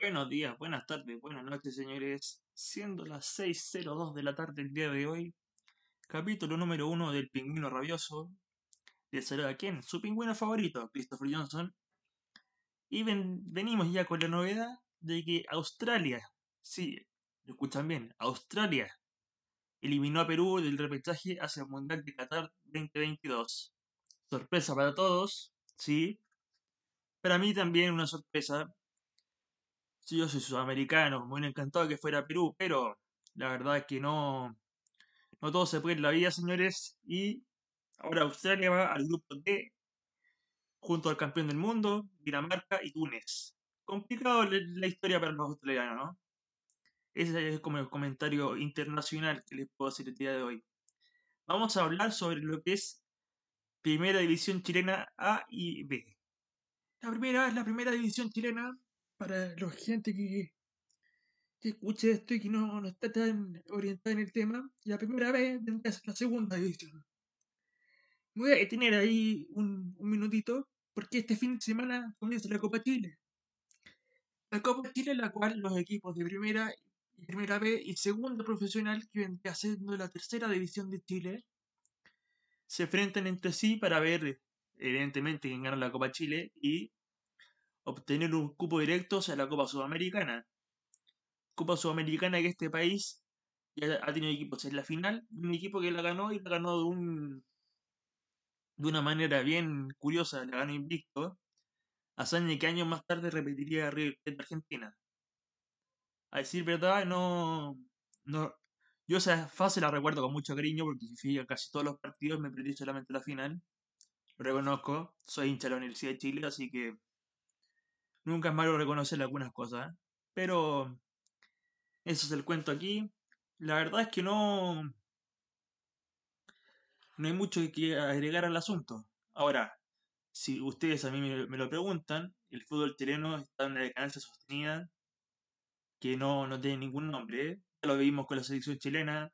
Buenos días, buenas tardes, buenas noches, señores. Siendo las 6.02 de la tarde el día de hoy, capítulo número 1 del Pingüino Rabioso. ¿De saluda a quién? Su pingüino favorito, Christopher Johnson. Y venimos ya con la novedad de que Australia, sí, lo escuchan bien, Australia eliminó a Perú del repechaje hacia el Mundial de Qatar 2022. Sorpresa para todos, sí. Para mí también una sorpresa, Sí, yo soy sudamericano, me hubiera encantado que fuera Perú, pero la verdad es que no, no todo se puede en la vida, señores. Y ahora Australia va al grupo D, junto al campeón del mundo, Dinamarca y Túnez. Complicado la historia para los australianos, ¿no? Ese es como el comentario internacional que les puedo hacer el día de hoy. Vamos a hablar sobre lo que es Primera División Chilena A y B. La primera es la Primera División Chilena para la gente que, que escuche esto y que no, no está tan orientada en el tema, la primera vez ser la segunda división. voy a detener ahí un, un minutito, porque este fin de semana comienza la Copa Chile. La Copa Chile, en la cual los equipos de primera primera B y segunda profesional, que vendría siendo la tercera división de Chile, se enfrentan entre sí para ver, evidentemente, quién gana la Copa Chile y obtener un cupo directo a la Copa Sudamericana. Copa Sudamericana que este país ya ha tenido equipos en la final, un equipo que la ganó y la ganó de un de una manera bien curiosa, la ganó invicto, hazaña que años más tarde repetiría River de Argentina. A decir verdad, no, no, yo esa fase la recuerdo con mucho cariño porque fui a casi todos los partidos, me perdí solamente la final. Reconozco, soy hincha de la Universidad de Chile, así que Nunca es malo reconocer algunas cosas, ¿eh? pero eso es el cuento aquí. La verdad es que no, no hay mucho que agregar al asunto. Ahora, si ustedes a mí me, lo preguntan, el fútbol chileno está en una decadencia sostenida que no, no tiene ningún nombre. ¿eh? Lo vimos con la selección chilena,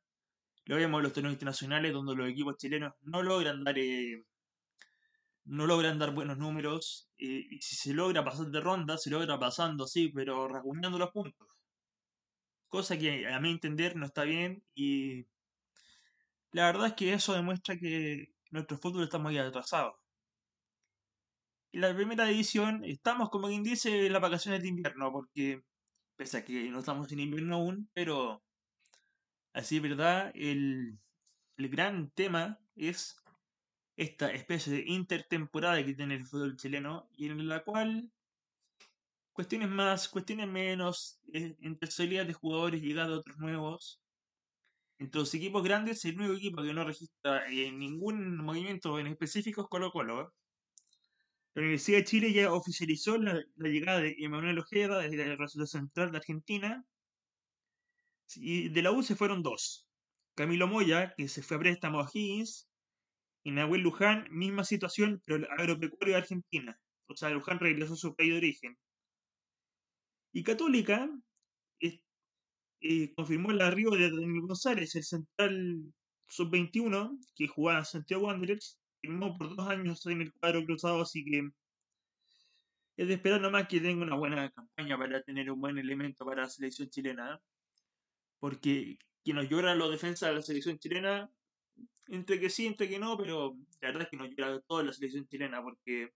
lo vemos en los torneos internacionales donde los equipos chilenos no logran dar eh, no logran dar buenos números. Eh, y si se logra pasar de ronda, se logra pasando, sí, pero rasguñando los puntos. Cosa que a mi entender no está bien y la verdad es que eso demuestra que nuestro fútbol está muy atrasado. En la primera división estamos, como quien dice, en las vacaciones de invierno, porque pese a que no estamos en invierno aún, pero así es verdad, el, el gran tema es esta especie de intertemporada que tiene el fútbol chileno y en la cual cuestiones más, cuestiones menos, eh, entre salidas de jugadores, llegada de otros nuevos. Entre los equipos grandes, el único equipo que no registra eh, ningún movimiento en específico es Colo Colo. ¿eh? La Universidad de Chile ya oficializó la, llegada de Emanuel Ojeda desde la Resolución Central de Argentina. Y de la U se fueron dos. Camilo Moya, que se fue a préstamo a Higgins, y Nahuel Luján, misma situación, pero agropecuario de Argentina. O sea, Luján regresó a su país de origen. Y Católica eh, confirmó el arribo de Daniel González, el central sub-21, que jugaba en Santiago Wanderers, firmó por dos años en el cuadro cruzado, así que es de esperar nomás que tenga una buena campaña para tener un buen elemento para la selección chilena. Porque quien nos llora los defensas de la selección chilena entre que sí, entre que no, pero la verdad es que no llega toda la selección chilena, porque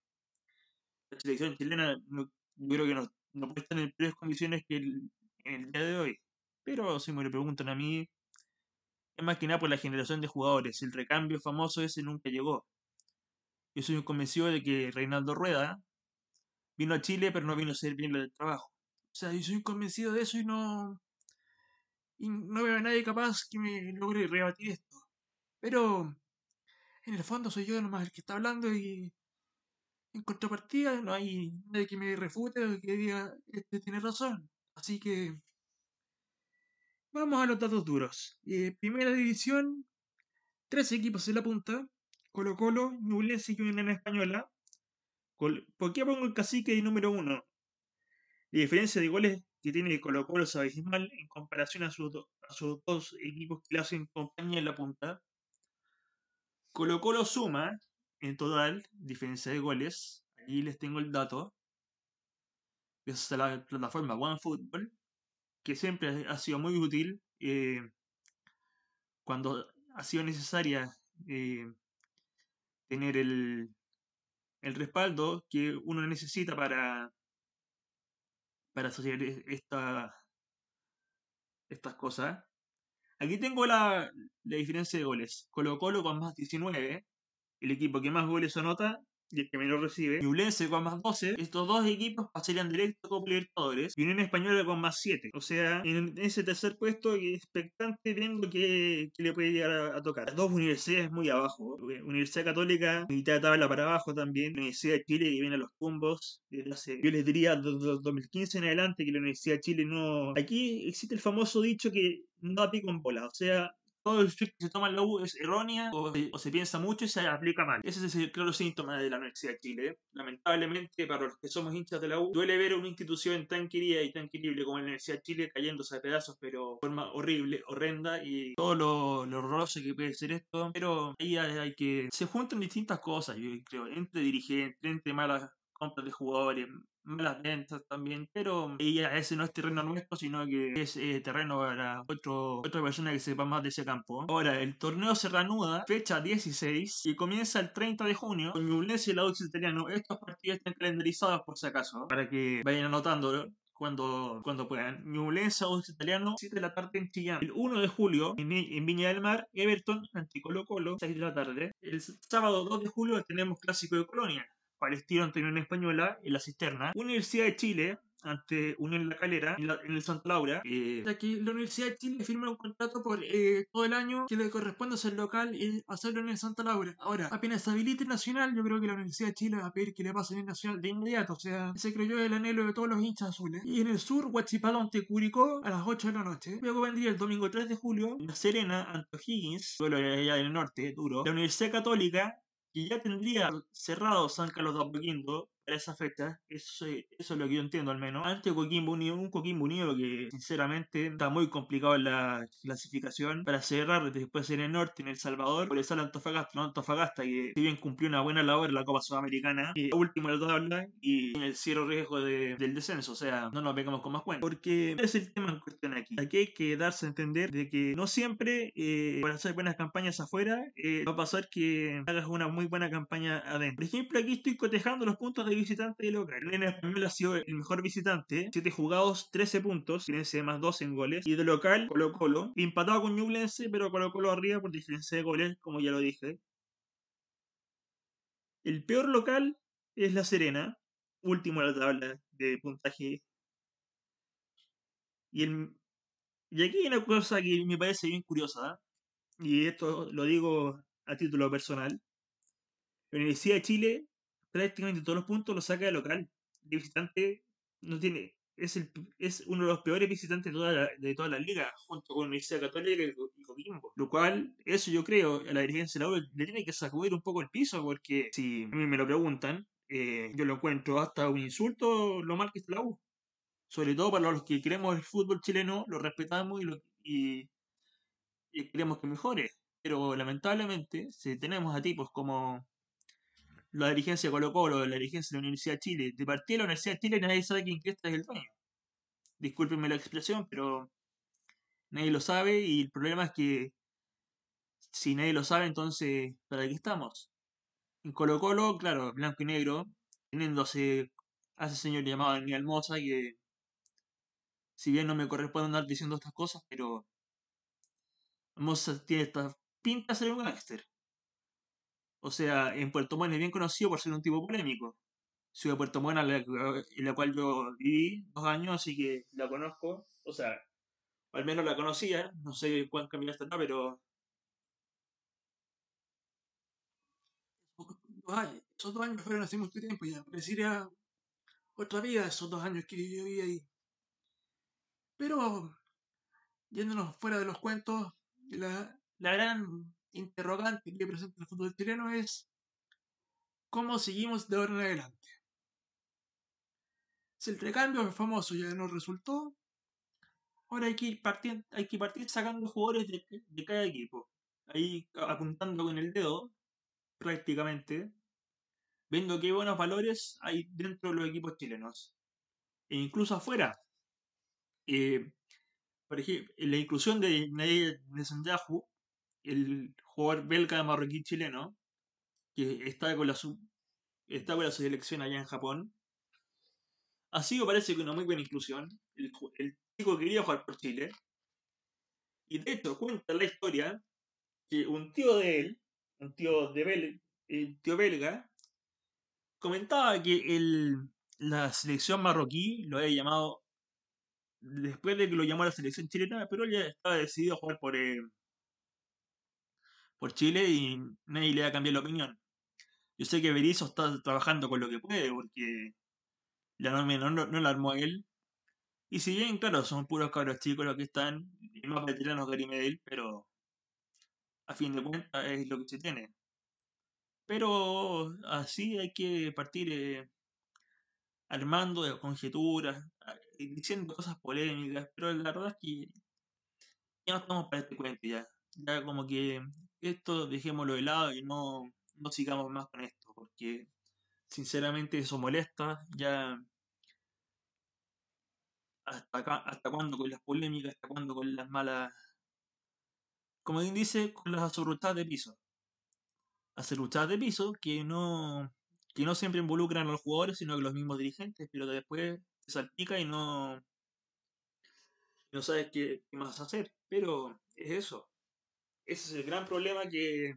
la selección chilena no, yo creo que no, no puede estar en peores condiciones que en el día de hoy. Pero si me lo preguntan a mí, es más que nada por la generación de jugadores. El recambio famoso ese nunca llegó. Yo soy convencido de que Reinaldo Rueda vino a Chile, pero no vino a hacer bien el trabajo. O sea, yo soy convencido de eso y no. Y no veo a nadie capaz que me logre rebatir esto. Pero en el fondo soy yo nomás el que está hablando y en contrapartida no hay nadie que me refute o que diga este tiene razón. Así que vamos a los datos duros. Eh, primera división, tres equipos en la punta. Colo Colo, Ñublense y Unión Española. ¿Por qué pongo el cacique de número uno? La diferencia de goles que tiene Colo Colo es abismal en comparación a, sus dos equipos que le hacen compañía en la punta. Colo Colo suma en total diferencia de goles. Aquí les tengo el dato. gracias a la plataforma OneFootball, que siempre ha sido muy útil eh, cuando ha sido necesaria eh, tener el, el respaldo que uno necesita para, para hacer e, esta, estas cosas. Aquí tengo la, la diferencia de goles. Colo Colo con más 19, el equipo que más goles anota y el que menos recibe. Ñublense con más 12. Estos dos equipos pasarían directo a Copa Libertadores. Y Unión Española con más 7. O sea, en ese tercer puesto, expectante viendo que, que le puede llegar a, tocar. Las dos universidades muy abajo. Universidad Católica, mitad de tabla para abajo también. Universidad de Chile que viene a los tumbos. yo les diría desde 2015 en adelante que la Universidad de Chile no... Aquí existe el famoso dicho que no da pico en bola. O sea, todo el que se toma en la U es errónea o, se piensa mucho y se aplica mal. Ese es el claro síntoma de la Universidad de Chile. Lamentablemente, para los que somos hinchas de la U, duele ver una institución tan querida y tan querible como la Universidad de Chile cayéndose a pedazos, pero de forma horrible, horrenda y todo lo, lo horroroso que puede ser esto. Pero ahí hay, que. Se juntan distintas cosas, yo creo, entre dirigentes, entre malas compras de jugadores, malas ventas también, pero ella ese no es terreno nuestro, sino que es eh, terreno para otro, otra persona que sepa más de ese campo. Ahora, el torneo se reanuda, fecha 16, y comienza el 30 de junio con Ñublense y la Audax Italiano. Estos partidos están calendarizados por si acaso, para que vayan anotándolo cuando, cuando puedan. Ñublense, Audax Italiano, 7 de la tarde en Chillán. El 1 de julio, en, en Viña del Mar, Everton ante Colo Colo, 6 de la tarde. El sábado 2 de julio tenemos Clásico de Colonia. Palestino Unión Española en la cisterna. Universidad de Chile ante Unión La Calera en, el Santa Laura. Eh, aquí la Universidad de Chile firma un contrato por eh, todo el año que le corresponde ser local y hacerlo en el Santa Laura. Ahora, apenas habilite Nacional, yo creo que la Universidad de Chile va a pedir que le pasen el Nacional de inmediato. O sea, se creyó el anhelo de todos los hinchas azules. Y en el sur, Huachipato ante Curicó a las 8 de la noche. Luego vendría el domingo 3 de julio, La Serena ante Higgins, duelo allá del norte, duro. La Universidad Católica y ya tendría cerrado San Carlos de Apoquindo esa fecha, eso, eso es lo que yo entiendo al menos. Ante Coquimbo Unido, un Coquimbo Unido que sinceramente está muy complicado en la clasificación para cerrar después en el norte, en El Salvador, por eso Antofagasta, Antofagasta que si bien cumplió una buena labor en la Copa Sudamericana, y último en la tabla y en el cierre riesgo de, del descenso, o sea, no nos vengamos con más cuenta. Porque es el tema en cuestión aquí. Aquí hay que darse a entender de que no siempre eh, por hacer buenas campañas afuera eh, va a pasar que hagas una muy buena campaña adentro. Por ejemplo, aquí estoy cotejando los puntos de visitante y local. El español ha sido el mejor visitante, 7 jugados, 13 puntos, de más 2 en goles. Y de local, Colo Colo, empatado con Ñublense, pero Colo Colo arriba por diferencia de goles, como ya lo dije. El peor local es La Serena, último en la tabla de puntaje. Y, y aquí hay una cosa que me parece bien curiosa, y esto lo digo a título personal. La Universidad de Chile prácticamente todos los puntos los saca de local. De visitante no tiene. Es, el, es uno de los peores visitantes de toda la, de toda la liga, junto con Universidad Católica y Coquimbo. Lo cual, eso yo creo, a la dirigencia de la U le tiene que sacudir un poco el piso, porque si a mí me lo preguntan, eh, yo lo encuentro hasta un insulto lo mal que está la U. Sobre todo para los que queremos el fútbol chileno, lo respetamos y, lo, y, y queremos que mejore. Pero lamentablemente, si tenemos a tipos como la dirigencia de Colo Colo, la dirigencia de la Universidad de Chile. De partida de la Universidad de Chile nadie sabe quién es el dueño. Discúlpenme la expresión, pero nadie lo sabe y el problema es que si nadie lo sabe, entonces, ¿para qué estamos? En Colo Colo, claro, blanco y negro, teniéndose a ese señor llamado Daniel Moza, que si bien no me corresponde andar diciendo estas cosas, pero Moza tiene esta pinta de ser un gángster. O sea, en Puerto Montt es bien conocido por ser un tipo polémico. Ciudad de Puerto Montt, en la cual yo viví dos años, así que la conozco. O sea, al menos la conocía. No sé cuán caminaste acá, pero. Esos dos años fueron hace mucho tiempo ya. Pareciera otra vida esos dos años que viví ahí. Pero, yéndonos fuera de los cuentos, la, la gran interrogante que presenta el fútbol chileno es cómo seguimos de ahora en adelante. Si el recambio famoso ya no resultó, ahora hay que ir partir, hay que partir sacando jugadores de, cada equipo. Ahí apuntando con el dedo, prácticamente, viendo qué buenos valores hay dentro de los equipos chilenos. e incluso afuera. Eh, por ejemplo, la inclusión de Nair Netanyahu, el jugador belga marroquí chileno, que está con la está con la selección allá en Japón, ha sido parece que una muy buena inclusión. El, chico quería jugar por Chile. Y de hecho cuenta la historia que un tío de él, un tío de Bel, el tío belga, comentaba que el, la selección marroquí lo había llamado después de que lo llamó la selección chilena, pero él ya estaba decidido a jugar por, eh, por Chile y nadie le va a cambiar la opinión. Yo sé que Berizzo está trabajando con lo que puede, porque la norma no, no, la armó él. Y si bien, claro, son puros cabros chicos los que están, y más veteranos que Medel, pero a fin de cuentas es lo que se tiene. Pero así hay que partir eh, armando de conjeturas, diciendo cosas polémicas, pero la verdad es que ya no estamos para este cuento ya. Ya como que esto dejémoslo de lado y no, no sigamos más con esto, porque sinceramente eso molesta, ya hasta acá, hasta cuándo con las polémicas, hasta cuándo con las malas, como bien dice, con las asurruchadas de piso. Asurruchadas de piso que no, que no siempre involucran a los jugadores, sino que los mismos dirigentes, pero después se salpica y no, no sabes qué, qué más hacer. Pero es eso. Ese es el gran problema que,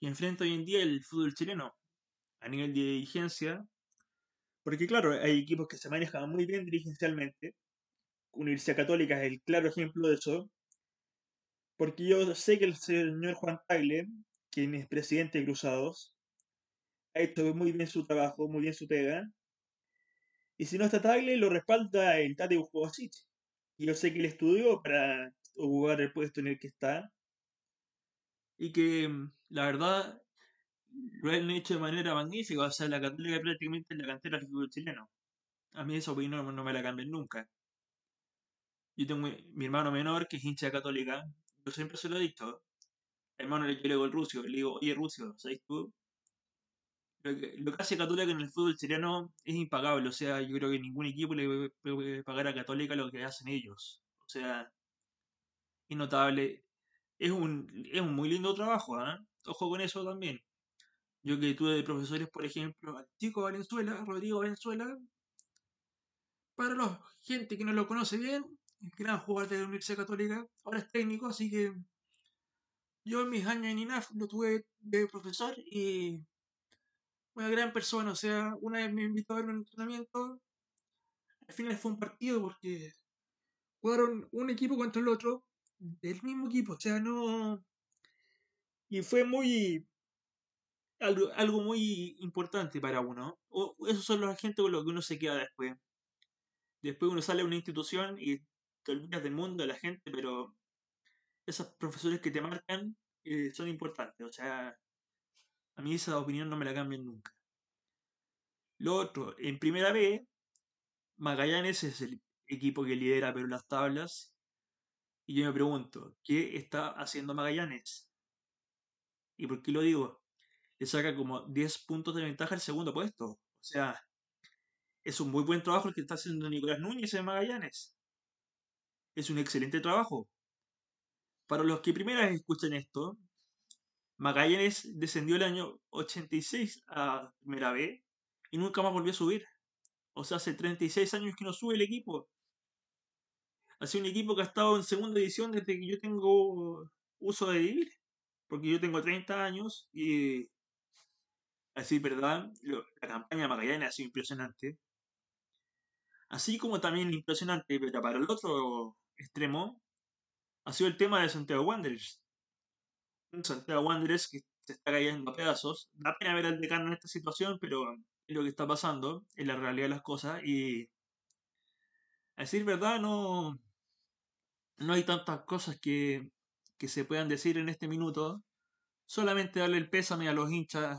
enfrenta hoy en día el fútbol chileno a nivel de dirigencia. Porque claro, hay equipos que se manejan muy bien dirigencialmente. Universidad Católica es el claro ejemplo de eso. Porque yo sé que el señor Juan Tagle, quien es presidente de Cruzados, ha hecho muy bien su trabajo, muy bien su pega. Y si no está Tagle, lo respalda el Tate Ujovasic. Y yo sé que él estudió para ocupar el puesto en el que está. Y que, mm, la verdad, lo han hecho de manera magnífica. O sea, la Católica prácticamente es la cantera del fútbol chileno. A mí esa opinión no me la cambian nunca. Yo tengo mi, hermano menor que es hincha católica. Yo siempre se lo he dicho. Hermano, yo le digo el ruso. Le digo, oye, Rucio, ¿sabes tú? Lo que, lo que hace Católica en el fútbol chileno es impagable. O sea, yo creo que ningún equipo le puede pagar a Católica lo que hacen ellos. O sea, es notable. Es un, es un muy lindo trabajo, ¿eh? Ojo con eso también. Yo que tuve de profesores, por ejemplo, al chico Valenzuela, Rodrigo Valenzuela, para la gente que no lo conoce bien, gran jugador de la Universidad Católica, ahora es técnico, así que yo en mis años en INAF lo tuve de profesor y una gran persona, o sea, una vez me invitó a ver un entrenamiento, al final fue un partido porque jugaron un equipo contra el otro, del mismo equipo, o sea, no... Y fue muy... Algo, algo muy importante para uno. O, esos son los agentes con los que uno se queda después. Después uno sale a una institución y te olvidas del mundo, de la gente, pero esos profesores que te marcan eh, son importantes. O sea, a mí esa opinión no me la cambian nunca. Lo otro, en primera B, Magallanes es el equipo que lidera pero las tablas. Y yo me pregunto, ¿qué está haciendo Magallanes? ¿Y por qué lo digo? Le saca como 10 puntos de ventaja al segundo puesto. O sea, es un muy buen trabajo el que está haciendo Nicolás Núñez en Magallanes. Es un excelente trabajo. Para los que primera vez escuchan esto, Magallanes descendió el año 86 a Primera B y nunca más volvió a subir. O sea, hace 36 años que no sube el equipo. Ha sido un equipo que ha estado en segunda edición desde que yo tengo uso de vivir. Porque yo tengo 30 años y, así, ¿verdad? La campaña de Magallanes ha sido impresionante. Así como también impresionante, pero para el otro extremo, ha sido el tema de Santiago Wanderers. Santiago Wanderers que se está cayendo a pedazos. Da pena ver al decano en esta situación, pero es lo que está pasando, es la realidad de las cosas. Y a decir verdad, no, no hay tantas cosas que, que se puedan decir en este minuto. Solamente darle el pésame a los hinchas,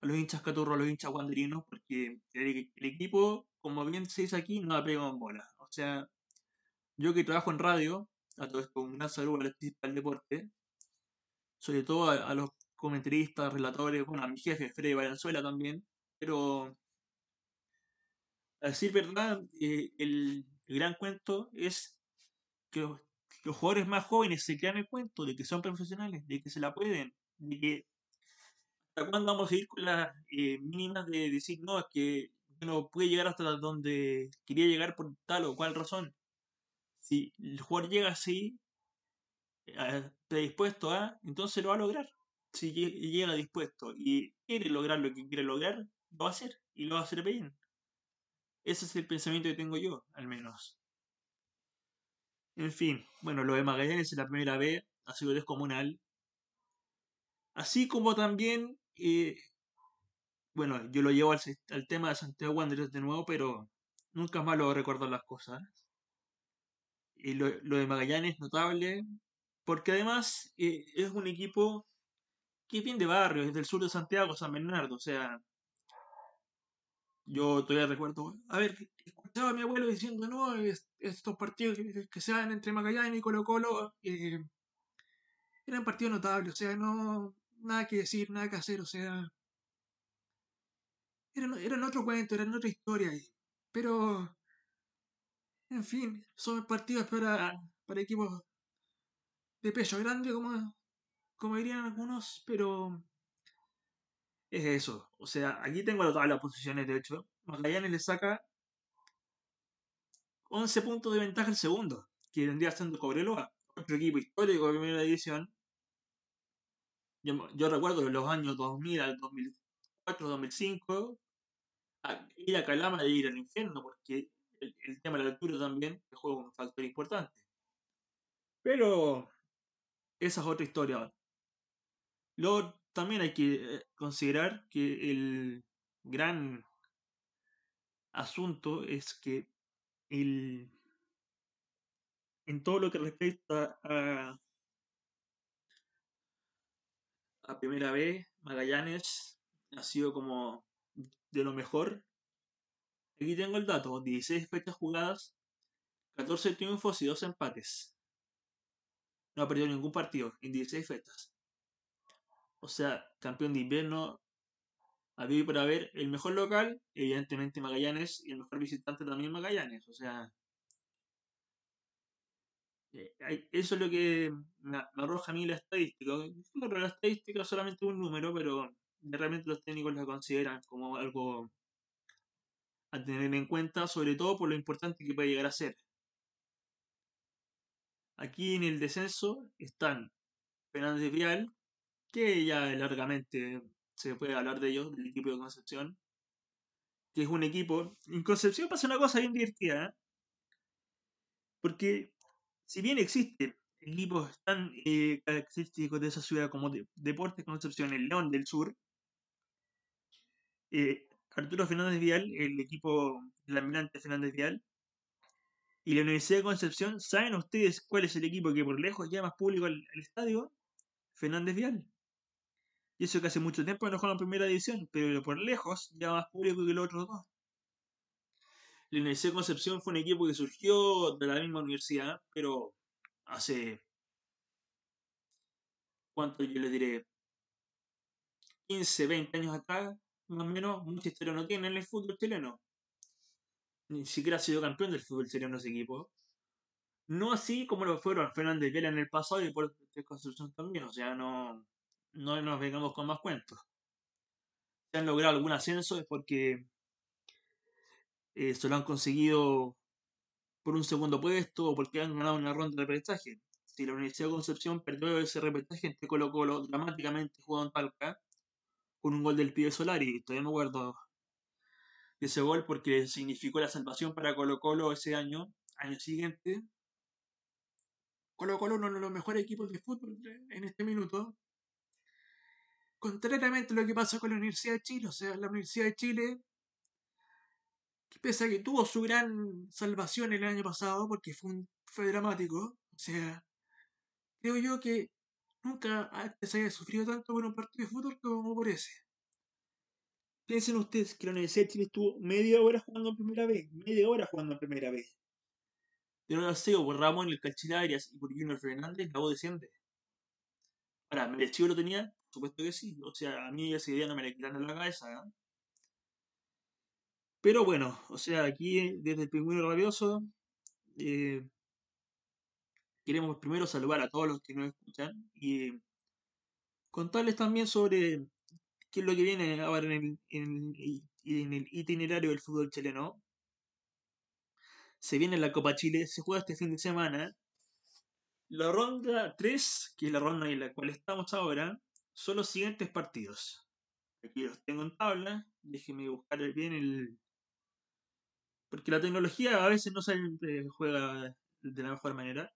a los hinchas caturros, a los hinchas guanderinos, porque el, equipo, como bien se dice aquí, no ha pegado en bola. O sea, yo que trabajo en radio, a todo esto, un gran saludo al deporte, sobre todo a, los comentaristas, relatores, bueno, a mi jefe, Freddy Valenzuela también, pero a decir verdad, eh, el, gran cuento es que los, jugadores más jóvenes se crean el cuento de que son profesionales, de que se la pueden, de que hasta cuándo vamos a ir con las eh, mínimas de decir, no, que no puede llegar hasta donde quería llegar por tal o cual razón. Si el jugador llega así, eh, predispuesto a, entonces lo va a lograr. Si llega dispuesto y quiere lograr lo que quiere lograr, lo va a hacer y lo va a hacer bien. Ese es el pensamiento que tengo yo, al menos. En fin, bueno, lo de Magallanes en la primera vez ha sido descomunal. Así como también, eh, bueno, yo lo llevo al, tema de Santiago Wanderers de nuevo, pero nunca más lo recuerdo las cosas. Y lo, de Magallanes es notable, porque además eh, es un equipo que bien de barrio, es del sur de Santiago, San Bernardo, o sea, yo todavía recuerdo, a ver, escuchaba a mi abuelo diciendo, no, estos partidos que, se dan entre Magallanes y Colo Colo eh, eran partidos notables, o sea, no, nada que decir, nada que hacer, o sea, eran, eran otro cuento, eran otra historia, pero, en fin, son partidos para, para equipos de peso grande, como, como dirían algunos, pero es eso. O sea, aquí tengo todas las posiciones, de hecho. Magallanes le saca 11 puntos de ventaja el segundo, que vendría siendo Cobreloa, otro equipo histórico de primera división. Yo, recuerdo los años 2000 al 2004, 2005, ir a Calama de ir al infierno, porque el, tema de la altura también juega un factor importante. Pero esa es otra historia. Luego también hay que eh, considerar que el gran asunto es que el, en todo lo que respecta a, a primera vez, Magallanes ha sido como de lo mejor. Aquí tengo el dato, 16 fechas jugadas, 14 triunfos y 2 empates. No ha perdido ningún partido en 16 fechas. O sea, campeón de invierno, había para ver el mejor local, evidentemente Magallanes, y el mejor visitante también Magallanes. O sea, eh, eso es lo que me, arroja a mí la estadística. la estadística es solamente un número, pero realmente los técnicos la consideran como algo a tener en cuenta, sobre todo por lo importante que puede llegar a ser. Aquí en el descenso están Fernández Vial, que ya largamente se puede hablar de ellos, del equipo de Concepción, que es un equipo... En Concepción pasa una cosa bien divertida, ¿eh? porque si bien existen equipos tan eh, característicos de esa ciudad como Deportes Concepción, el León del Sur, eh, Arturo Fernández Vial, el equipo del almirante Fernández Vial, y la Universidad de Concepción, ¿saben ustedes cuál es el equipo que por lejos llama más público al estadio? Fernández Vial. Y eso que hace mucho tiempo no juega en primera división, pero por lejos ya más público que los otros dos. La Universidad de Concepción fue un equipo que surgió de la misma universidad, pero hace. ¿Cuánto yo le diré? 15, 20 años atrás, más o menos, mucha historia no tiene en el fútbol chileno. Ni siquiera ha sido campeón del fútbol chileno ese equipo. No así como lo fueron Fernández Vela en el pasado y por Concepción también. O sea, no, no nos vengamos con más cuentos. Si han logrado algún ascenso es porque eh, se lo han conseguido por un segundo puesto o porque han ganado una ronda de repechaje. Si la Universidad de Concepción perdió ese repechaje entre Colo Colo dramáticamente jugó en Talca con un gol del pibe Solari, todavía me acuerdo de ese gol porque significó la salvación para Colo Colo ese año, año siguiente. Colo Colo uno de los mejores equipos de fútbol en este minuto, contrariamente a lo que pasa con la Universidad de Chile, o sea, la Universidad de Chile, que pese a que tuvo su gran salvación el año pasado, porque fue, un, fue dramático, o sea, creo yo que nunca antes haya sufrido tanto por un partido de fútbol como por ese. Piensen ustedes que la Universidad de Chile estuvo media hora jugando en primera vez, media hora jugando en primera vez. De no sido por Ramón, el Cachilarias y por Junior Fernández, la voz desciende. Ahora, ¿merecido lo tenía? supuesto que sí. O sea, a mí esa idea no me la quitan en la cabeza. Pero bueno, o sea, aquí desde el Pingüino Rabioso eh, queremos primero saludar a todos los que nos escuchan y contarles también sobre qué es lo que viene ahora en el, en, en el itinerario del fútbol chileno. Se viene la Copa Chile, se juega este fin de semana. La ronda 3, que es la ronda en la cual estamos ahora, son los siguientes partidos. Aquí los tengo en tabla. Déjenme buscar bien el. Porque la tecnología a veces no se juega de la mejor manera.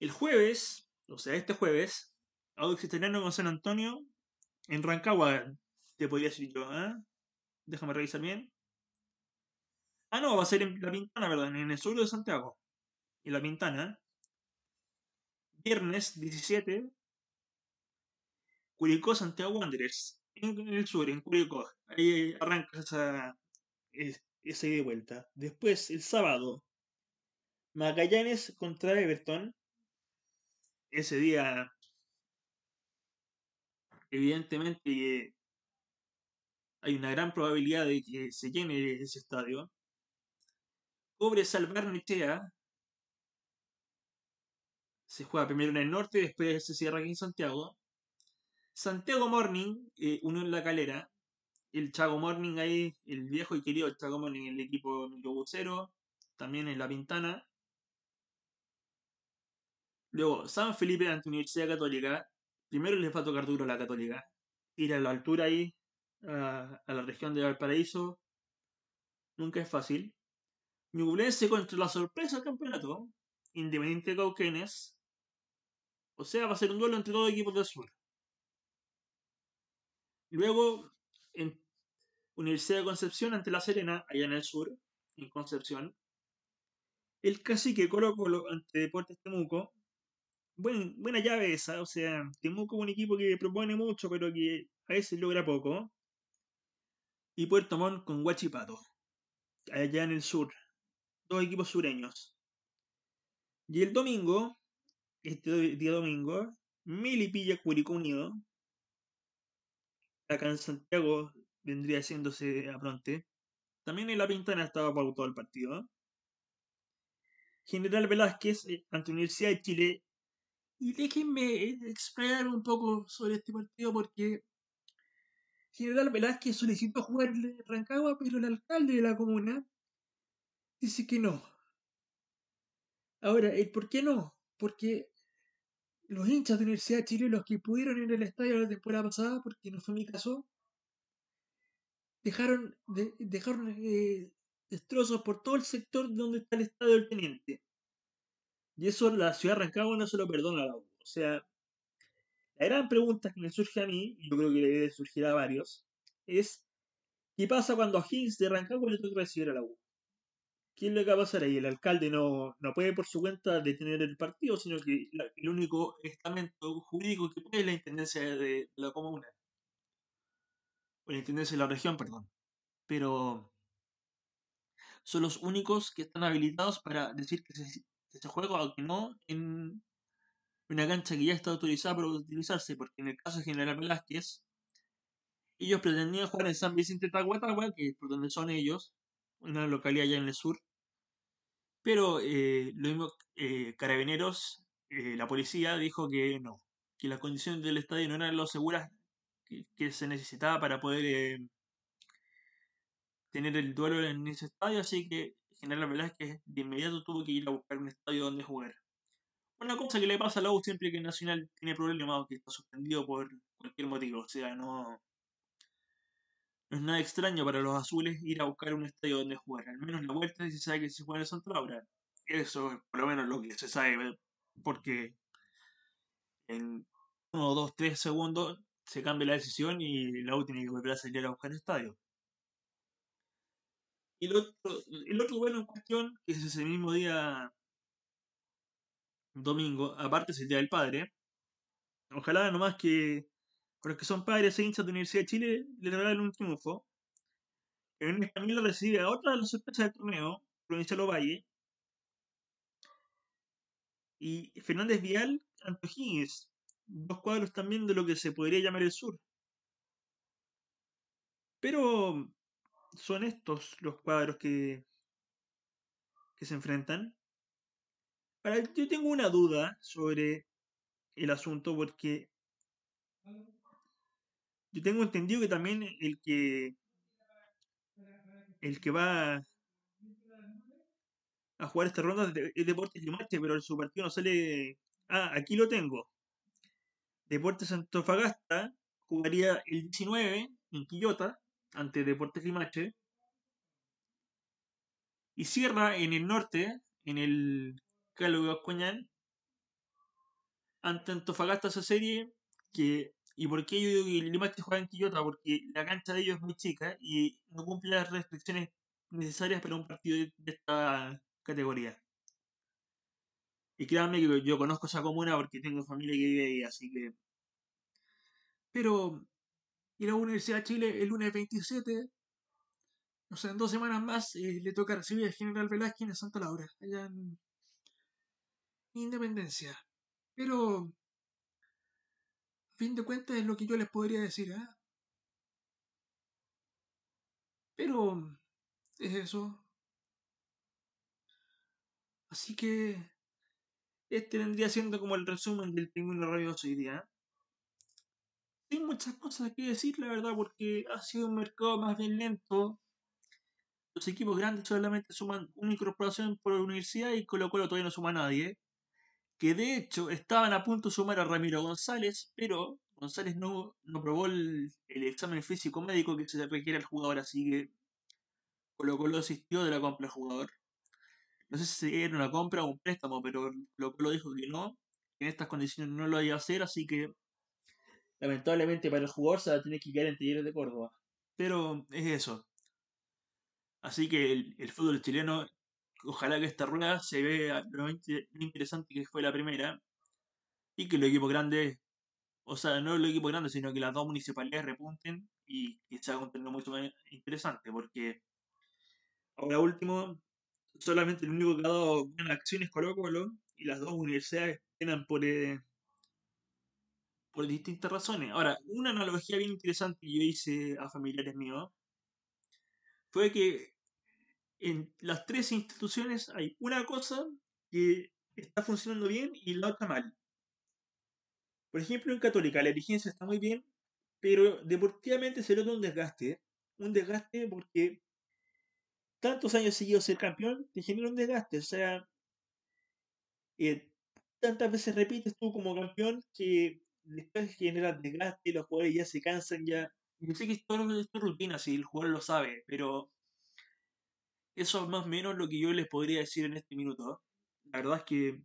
El jueves, o sea, este jueves, Audax Italiano con San Antonio en Rancagua, te podría decir yo, ¿eh? Déjame revisar bien. Ah, no, va a ser en La Pintana, ¿verdad? En el sur de Santiago. En La Pintana. Viernes 17. Curicó, Santiago Wanderers. En, el sur, en Curicó. Ahí arranca esa, esa ida y vuelta. Después, el sábado. Magallanes contra Everton. Ese día evidentemente hay una gran probabilidad de que se llene ese estadio. Cobre Salvarnechea se juega primero en el norte, después se cierra aquí en Santiago. Santiago Morning, eh, uno en la calera. El Chago Morning ahí, el viejo y querido Chago Morning, el equipo microbucero. También en La Pintana. Luego, San Felipe ante Universidad Católica primero les va a tocar duro a la Católica. Ir a la altura ahí, a, la región de Valparaíso, nunca es fácil. Ñublense contra la sorpresa del campeonato, Independiente Cauquenes. O sea, va a ser un duelo entre dos equipos del sur. Luego, en Universidad de Concepción ante La Serena, allá en el sur, en Concepción. El cacique Colo Colo ante Deportes Temuco buena llave esa. O sea, Temuco es un equipo que propone mucho, pero que a veces logra poco. Y Puerto Montt con Guachipato, allá en el sur. Dos equipos sureños. Y el domingo, este día domingo, Milipilla Curicó Unido. Acá en Santiago vendría haciéndose a pronto. También en la pintana estaba pautado el partido. General Velázquez eh, ante Universidad de Chile y déjenme explorar un poco sobre este partido porque General Velázquez solicitó jugar en Rancagua, pero el alcalde de la comuna dice que no. Ahora, ¿el por qué no? Porque los hinchas de Universidad de Chile, los que pudieron ir al estadio la temporada pasada, porque no fue mi caso, dejaron, dejaron eh, destrozos por todo el sector donde está el estadio del Teniente. Y eso la ciudad de Rancagua no se lo perdona a la U. O sea, la gran pregunta que me surge a mí, y yo creo que le debe surgir a varios, es ¿qué pasa cuando a Higgins de Rancagua le toca recibir a la U? ¿Qué es lo que va a pasar ahí? El alcalde no, no puede por su cuenta detener el partido, sino que el único estamento jurídico que puede es la intendencia de, la comuna. O la intendencia de la región, perdón. Pero son los únicos que están habilitados para decir que se, este juego, aunque no en una cancha que ya está autorizada para utilizarse, porque en el caso de General Velázquez, ellos pretendían jugar en San Vicente Tahuatahua, que es por donde son ellos, una localidad allá en el sur. Pero eh, lo mismo, eh, Carabineros, eh, la policía dijo que no, que las condiciones del estadio no eran lo seguras que, se necesitaba para poder tener el duelo en ese estadio, así que General Velázquez de inmediato tuvo que ir a buscar un estadio donde jugar. Una cosa que le pasa a la U siempre que Nacional tiene problemas o que está suspendido por cualquier motivo. O sea, no, no es nada extraño para los azules ir a buscar un estadio donde jugar. Al menos la vuelta se sabe que se juega en Santa Laura. Eso es por lo menos lo que se sabe. Porque en uno, dos, tres segundos se cambia la decisión y la U tiene que volver a salir a buscar el estadio. Y el otro, el otro bueno en cuestión, que es ese mismo día domingo, aparte es el Día del Padre. Ojalá nomás que los que son padres e hinchas de la Universidad de Chile le regalen un triunfo. En Camila recibe a otra de las sorpresas del torneo, Provincial Ovalle. Y Fernández Vial ante Dos cuadros también de lo que se podría llamar el sur. Pero son estos los cuadros que, que se enfrentan. Ahora, yo tengo una duda sobre el asunto porque yo tengo entendido que también el que el que va a jugar esta ronda es Deportes Limache, pero su partido no sale. Ah, aquí lo tengo. Deportes Antofagasta jugaría el 19 en Quillota ante Deportes Limache. Y cierra en el norte, en el Calo Coñán, ante Antofagasta esa serie. Que, ¿Y por qué yo digo que Limache juega en Quillota? Porque la cancha de ellos es muy chica y no cumple las restricciones necesarias para un partido de esta categoría. Y créanme que yo conozco esa comuna porque tengo familia que vive ahí, así que. Pero. Y la Universidad de Chile el lunes 27. O sea, en dos semanas más eh, le toca recibir al General Velázquez en Santa Laura, allá en Independencia. Pero. Fin de cuentas es lo que yo les podría decir, ¿eh? Pero. Es eso. Así que este vendría siendo como el resumen del pingüino rabioso hoy día. Hay muchas cosas que decir, la verdad, porque ha sido un mercado más bien lento. Los equipos grandes solamente suman una incorporación por universidad y con lo cual todavía no suma nadie. Que de hecho estaban a punto de sumar a Ramiro González, pero González no, no probó el, examen físico médico que se requiere al jugador, así que Colo Colo desistió de la compra del jugador no sé si era una compra o un préstamo, pero lo, lo dijo que no, que en estas condiciones no lo iba a hacer, así que lamentablemente para el jugador se va a tener que quedar en Talleres de Córdoba. Pero es eso. Así que el, fútbol chileno, ojalá que esta rueda se vea lo interesante que fue la primera y que los equipos grandes, o sea, no los equipos grandes, sino que las dos municipalidades repunten y que se un torneo mucho más interesante, porque ahora último, solamente el único que ha dado buenas acciones Colo Colo y las dos universidades tienen por, eh, por distintas razones. Ahora, una analogía bien interesante que yo hice a familiares míos fue que en las tres instituciones hay una cosa que está funcionando bien y la otra mal. Por ejemplo, en Católica la dirigencia está muy bien, pero deportivamente se nota un desgaste. Un desgaste porque tantos años seguidos ser campeón, te genera un desgaste. O sea, eh, tantas veces repites tú como campeón que después genera desgaste, los jugadores ya se cansan, ya. Yo sé que esto es rutina, si el jugador lo sabe, pero eso es más o menos lo que yo les podría decir en este minuto. La verdad es que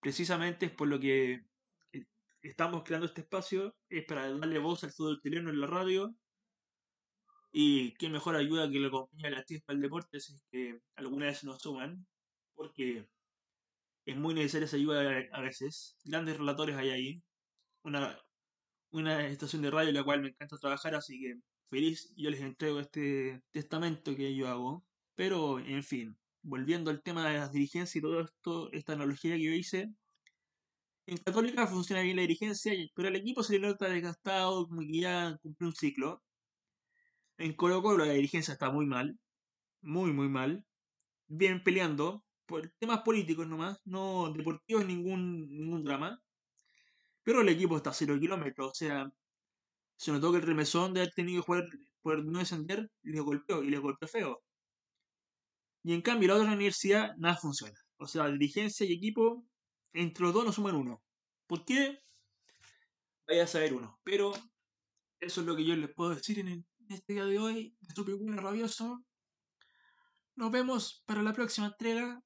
precisamente es por lo que eh, estamos creando este espacio, es para darle voz al fútbol chileno en la radio y qué mejor ayuda que le acompañe a la chispa del deporte si es que alguna vez nos suman, porque es muy necesaria esa ayuda a veces. Grandes relatores hay ahí. Una, una estación de radio en la cual me encanta trabajar, así que feliz yo les entrego este testamento que yo hago. Pero, en fin, volviendo al tema de las dirigencias y todo esto, esta analogía que yo hice, en Católica funciona bien la dirigencia, pero el equipo se le nota desgastado, como que ya cumplió un ciclo. En Colo Colo la dirigencia está muy mal, muy muy mal. Vienen peleando por temas políticos nomás, no deportivos ningún, ningún drama. Pero el equipo está a cero kilómetros, o sea, se notó que el remesón de haber tenido que jugar por no descender le golpeó y le golpeó feo. Y en cambio, la otra universidad nada funciona. O sea, dirigencia y equipo, entre los dos no suman uno. ¿Por qué? Vaya a saber uno. Pero eso es lo que yo les puedo decir en este día de hoy de Super Rabioso. Nos vemos para la próxima entrega.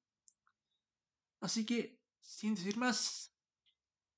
Así que, sin decir más,